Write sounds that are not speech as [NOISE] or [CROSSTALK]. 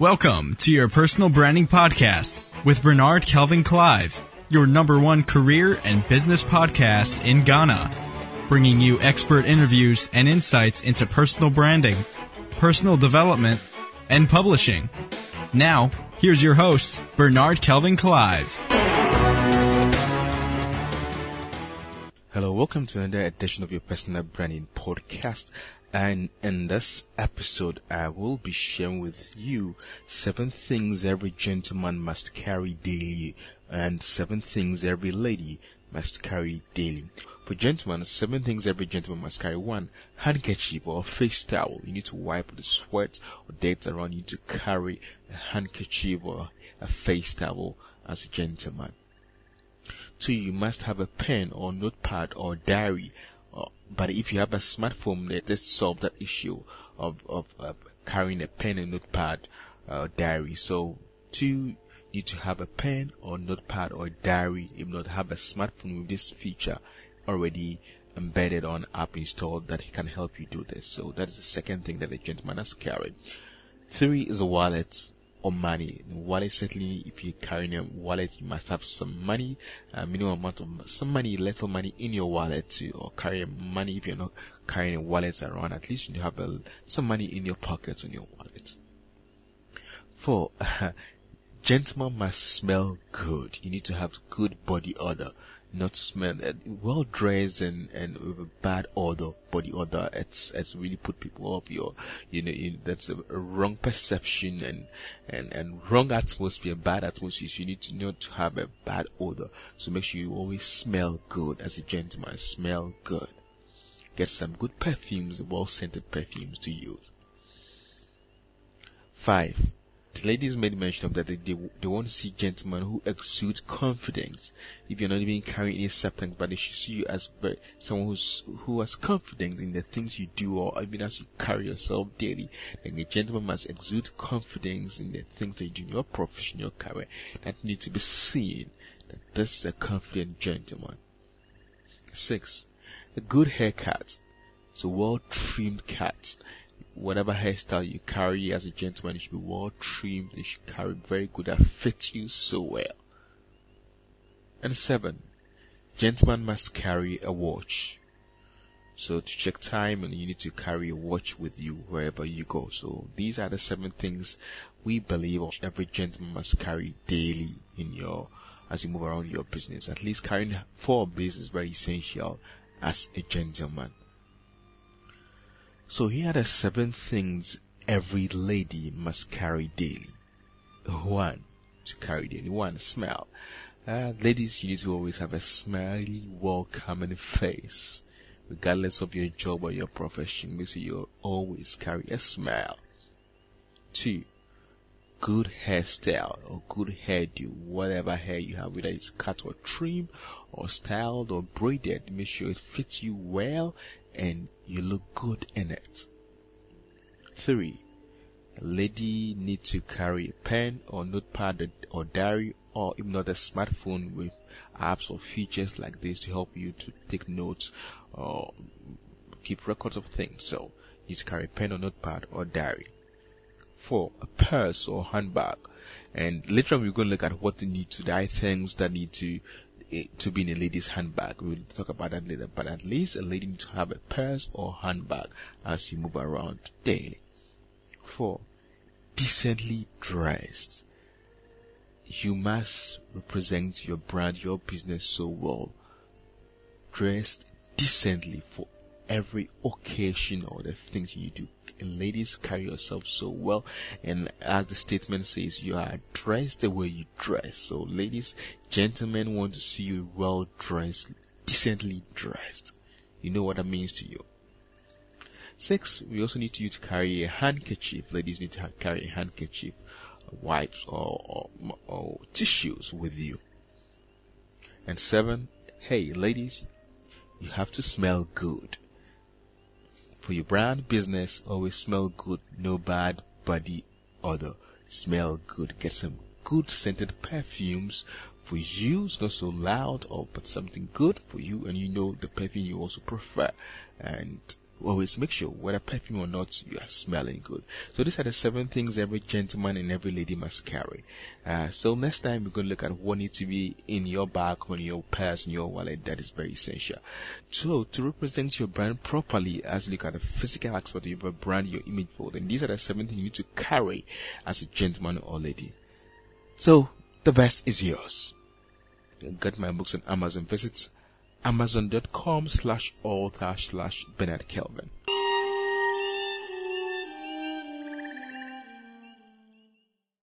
Welcome to your personal branding podcast with Bernard Kelvin Clive, your number one career and business podcast in Ghana, bringing you expert interviews and insights into personal branding, personal development, and publishing. Now, here's your host, Bernard Kelvin Clive. Hello, welcome to another edition of your personal branding podcast. And in this episode, I will be sharing with you seven things every gentleman must carry daily and seven things every lady must carry daily. For gentlemen, seven things every gentleman must carry. One, handkerchief or face towel. You need to wipe the sweat or dirt around. You to carry a handkerchief or a face towel as a gentleman. Two, you must have a pen or notepad or diary but if you have a smartphone, let us solve that issue of, of uh, carrying a pen and notepad uh, diary. So two need to have a pen or notepad or diary, if not have a smartphone with this feature already embedded on app installed that can help you do this. So that is the second thing that a gentleman has carried. Three is a wallet or money. Wallet certainly, if you're carrying a wallet, you must have some money, a minimum amount of some money, little money in your wallet to, or carry money if you're not carrying a wallet around. At least you have a, some money in your pocket on your wallet. Four, [LAUGHS] gentlemen must smell good. You need to have good body odor not smell well dressed and and with a bad odor body odor it's it's really put people off. Your you know you, that's a, a, wrong perception and and and wrong atmosphere bad atmosphere. You need to not have a bad odor. So make sure you always smell good as a gentleman. Smell good. Get some good perfumes well scented perfumes to use. Five the ladies made mention of that they, they, they want to see gentlemen who exude confidence. If you're not even carrying any substance, but they should see you as very, someone who's, who has confidence in the things you do or even as you carry yourself daily. Then a gentleman must exude confidence in the things that you do in your profession, your career. That need to be seen that this is a confident gentleman. Six, a good haircut. So well trimmed cut whatever hairstyle you carry as a gentleman, it should be well trimmed. It should carry very good that fits you so well. And seven, gentleman must carry a watch. So to check time and you need to carry a watch with you wherever you go. So these are the seven things we believe every gentleman must carry daily in your, as you move around your business. At least carrying four of these is very essential as a gentleman. So here are the seven things every lady must carry daily. One, to carry daily. One, smell. Uh, ladies, you need to always have a smiley, welcoming face. Regardless of your job or your profession, make sure you always carry a smile. Two, good hairstyle or good hairdo, whatever hair you have, whether it's cut or trimmed or styled or braided, make sure it fits you well and you look good in it. 3. A lady needs to carry a pen or notepad or diary or if not a smartphone with apps or features like this to help you to take notes or keep records of things. So you need to carry a pen or notepad or diary. 4. A purse or handbag. And later on we're going to look at what you need to, the items that need to to be in a lady's handbag. We'll talk about that later, but at least a lady needs to have a purse or handbag as you move around daily. Four, decently dressed. You must represent your brand, your business so well. Dressed decently for every occasion or the things you do. And ladies carry yourself so well. And as the statement says, you are dressed the way you dress. So ladies, gentlemen want to see you well dressed, decently dressed. You know what that means to you. Six, we also need you to carry a handkerchief. Ladies need to carry a handkerchief, wipes or, or, or tissues with you. And seven, hey ladies, you have to smell good. For your brand business, always smell good, no bad body odor. Smell good. Get some good scented perfumes for you. It's not so loud or but something good for you and you know the perfume you also prefer. And always make sure, whether perfume or not, you are smelling good. So these are the seven things every gentleman and every lady must carry. Uh, so next time we're going to look at what needs to be in your bag, on your purse, in your wallet. That is very essential. So to represent your brand properly, as you look at the physical aspect of your brand, your image for, then these are the seven things you need to carry as a gentleman or lady. So the best is yours. Get my books on Amazon. Visit amazon.com slash author slash Bernard Kelvin.